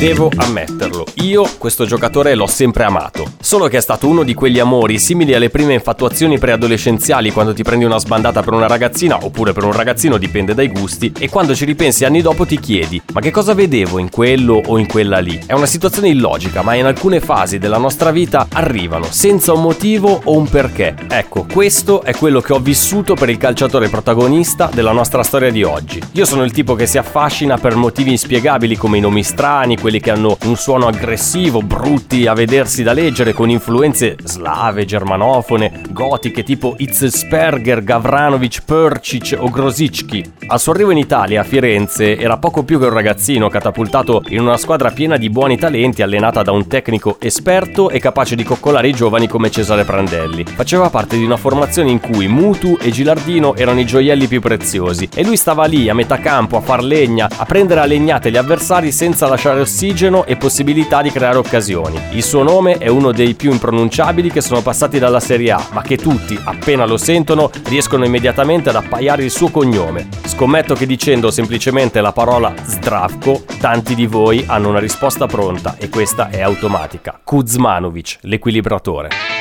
Devo ammetterlo, io questo giocatore l'ho sempre amato. Solo che è stato uno di quegli amori simili alle prime infatuazioni preadolescenziali quando ti prendi una sbandata per una ragazzina oppure per un ragazzino, dipende dai gusti, e quando ci ripensi anni dopo ti chiedi ma che cosa vedevo in quello o in quella lì? È una situazione illogica, ma in alcune fasi della nostra vita arrivano senza un motivo o un perché. Ecco, questo è quello che ho vissuto per il calciatore protagonista della nostra storia di oggi. Io sono il tipo che si affascina per motivi inspiegabili come i nomi strani, quelli che hanno un suono aggressivo, brutti a vedersi da leggere, con influenze slave, germanofone, gotiche tipo Itzsperger, Gavranovic, Percic o Grosicki. Al suo arrivo in Italia, a Firenze, era poco più che un ragazzino catapultato in una squadra piena di buoni talenti, allenata da un tecnico esperto e capace di coccolare i giovani come Cesare Prandelli. Faceva parte di una formazione in cui Mutu e Gilardino erano i gioielli più preziosi e lui stava lì a metà campo a far legna, a prendere a legnate gli avversari senza lasciare ossigeno ossigeno e possibilità di creare occasioni. Il suo nome è uno dei più impronunciabili che sono passati dalla Serie A, ma che tutti, appena lo sentono, riescono immediatamente ad appaiare il suo cognome. Scommetto che dicendo semplicemente la parola Zdravko, tanti di voi hanno una risposta pronta e questa è automatica. Kuzmanovic, l'equilibratore.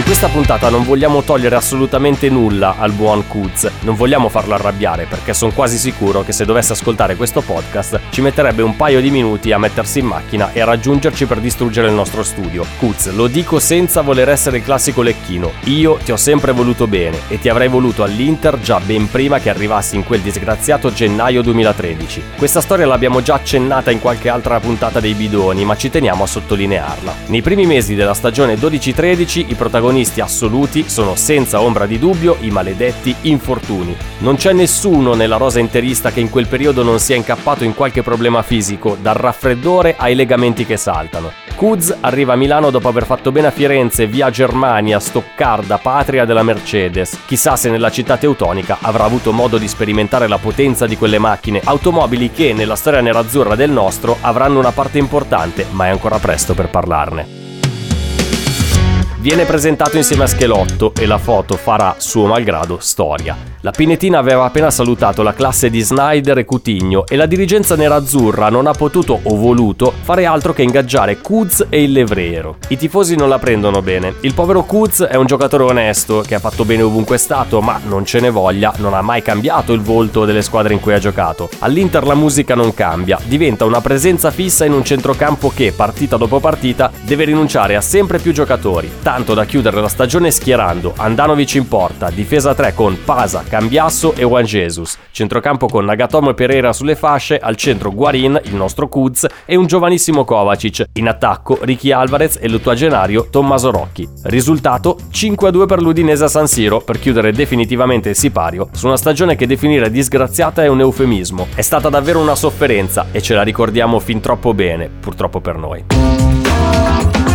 In questa puntata non vogliamo togliere assolutamente nulla al buon Kuz, non vogliamo farlo arrabbiare perché sono quasi sicuro che se dovesse ascoltare questo podcast ci metterebbe un paio di minuti a mettersi in macchina e a raggiungerci per distruggere il nostro studio. Kuz, lo dico senza voler essere il classico lecchino, io ti ho sempre voluto bene e ti avrei voluto all'Inter già ben prima che arrivassi in quel disgraziato gennaio 2013. Questa storia l'abbiamo già accennata in qualche altra puntata dei bidoni, ma ci teniamo a sottolinearla. Nei primi mesi della stagione 12-13 i protagonisti protagonisti assoluti sono senza ombra di dubbio i maledetti infortuni. Non c'è nessuno nella rosa interista che in quel periodo non sia incappato in qualche problema fisico, dal raffreddore ai legamenti che saltano. Kuz arriva a Milano dopo aver fatto bene a Firenze, via Germania, Stoccarda, patria della Mercedes. Chissà se nella città teutonica avrà avuto modo di sperimentare la potenza di quelle macchine, automobili che nella storia nerazzurra del nostro avranno una parte importante, ma è ancora presto per parlarne. Viene presentato insieme a Schelotto e la foto farà, suo malgrado, storia. La Pinetina aveva appena salutato la classe di Snyder e Cutigno e la dirigenza nerazzurra non ha potuto o voluto fare altro che ingaggiare Kuz e il Levrero. I tifosi non la prendono bene. Il povero Kuz è un giocatore onesto che ha fatto bene ovunque è stato, ma non ce ne voglia, non ha mai cambiato il volto delle squadre in cui ha giocato. All'Inter la musica non cambia, diventa una presenza fissa in un centrocampo che, partita dopo partita, deve rinunciare a sempre più giocatori, tanto da chiudere la stagione schierando Andanovic in porta, difesa 3 con Pasa, Cambiasso e Juan Jesus. Centrocampo con Nagatomo e Pereira sulle fasce, al centro Guarin, il nostro Kuz, e un giovanissimo Kovacic. In attacco Ricky Alvarez e l'ottuagenario Tommaso Rocchi. Risultato 5-2 per l'Udinese a San Siro per chiudere definitivamente il sipario su una stagione che definire disgraziata è un eufemismo. È stata davvero una sofferenza e ce la ricordiamo fin troppo bene, purtroppo per noi.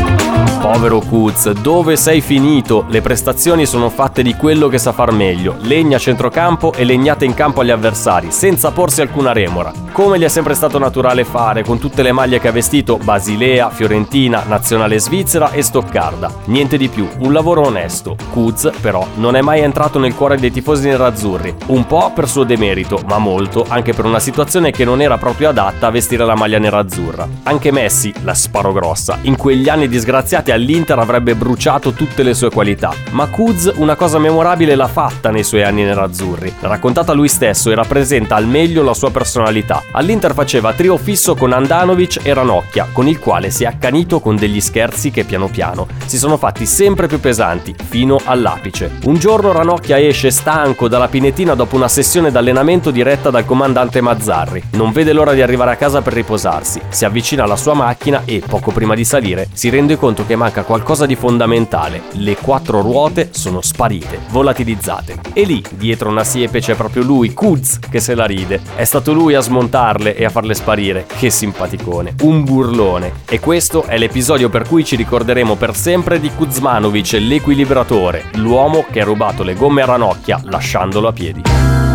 Povero Kuz, dove sei finito? Le prestazioni sono fatte di quello che sa far meglio, legna a centrocampo e legnate in campo agli avversari, senza porsi alcuna remora. Come gli è sempre stato naturale fare con tutte le maglie che ha vestito Basilea, Fiorentina, Nazionale Svizzera e Stoccarda. Niente di più, un lavoro onesto. Kuz, però, non è mai entrato nel cuore dei tifosi nerazzurri, un po' per suo demerito, ma molto anche per una situazione che non era proprio adatta a vestire la maglia nerazzurra. Anche Messi, la sparo grossa, in quegli anni disgraziati all'Inter avrebbe bruciato tutte le sue qualità. Ma Kuz una cosa memorabile l'ha fatta nei suoi anni nerazzurri. Raccontata lui stesso e rappresenta al meglio la sua personalità. All'Inter faceva trio fisso con Andanovic e Ranocchia, con il quale si è accanito con degli scherzi che piano piano si sono fatti sempre più pesanti, fino all'apice. Un giorno Ranocchia esce stanco dalla pinetina dopo una sessione d'allenamento diretta dal comandante Mazzarri. Non vede l'ora di arrivare a casa per riposarsi. Si avvicina alla sua macchina e, poco prima di salire, si rende conto che che manca qualcosa di fondamentale. Le quattro ruote sono sparite, volatilizzate. E lì, dietro una siepe, c'è proprio lui, Kuz, che se la ride. È stato lui a smontarle e a farle sparire. Che simpaticone. Un burlone. E questo è l'episodio per cui ci ricorderemo per sempre di Kuzmanovic, l'equilibratore, l'uomo che ha rubato le gomme a ranocchia lasciandolo a piedi.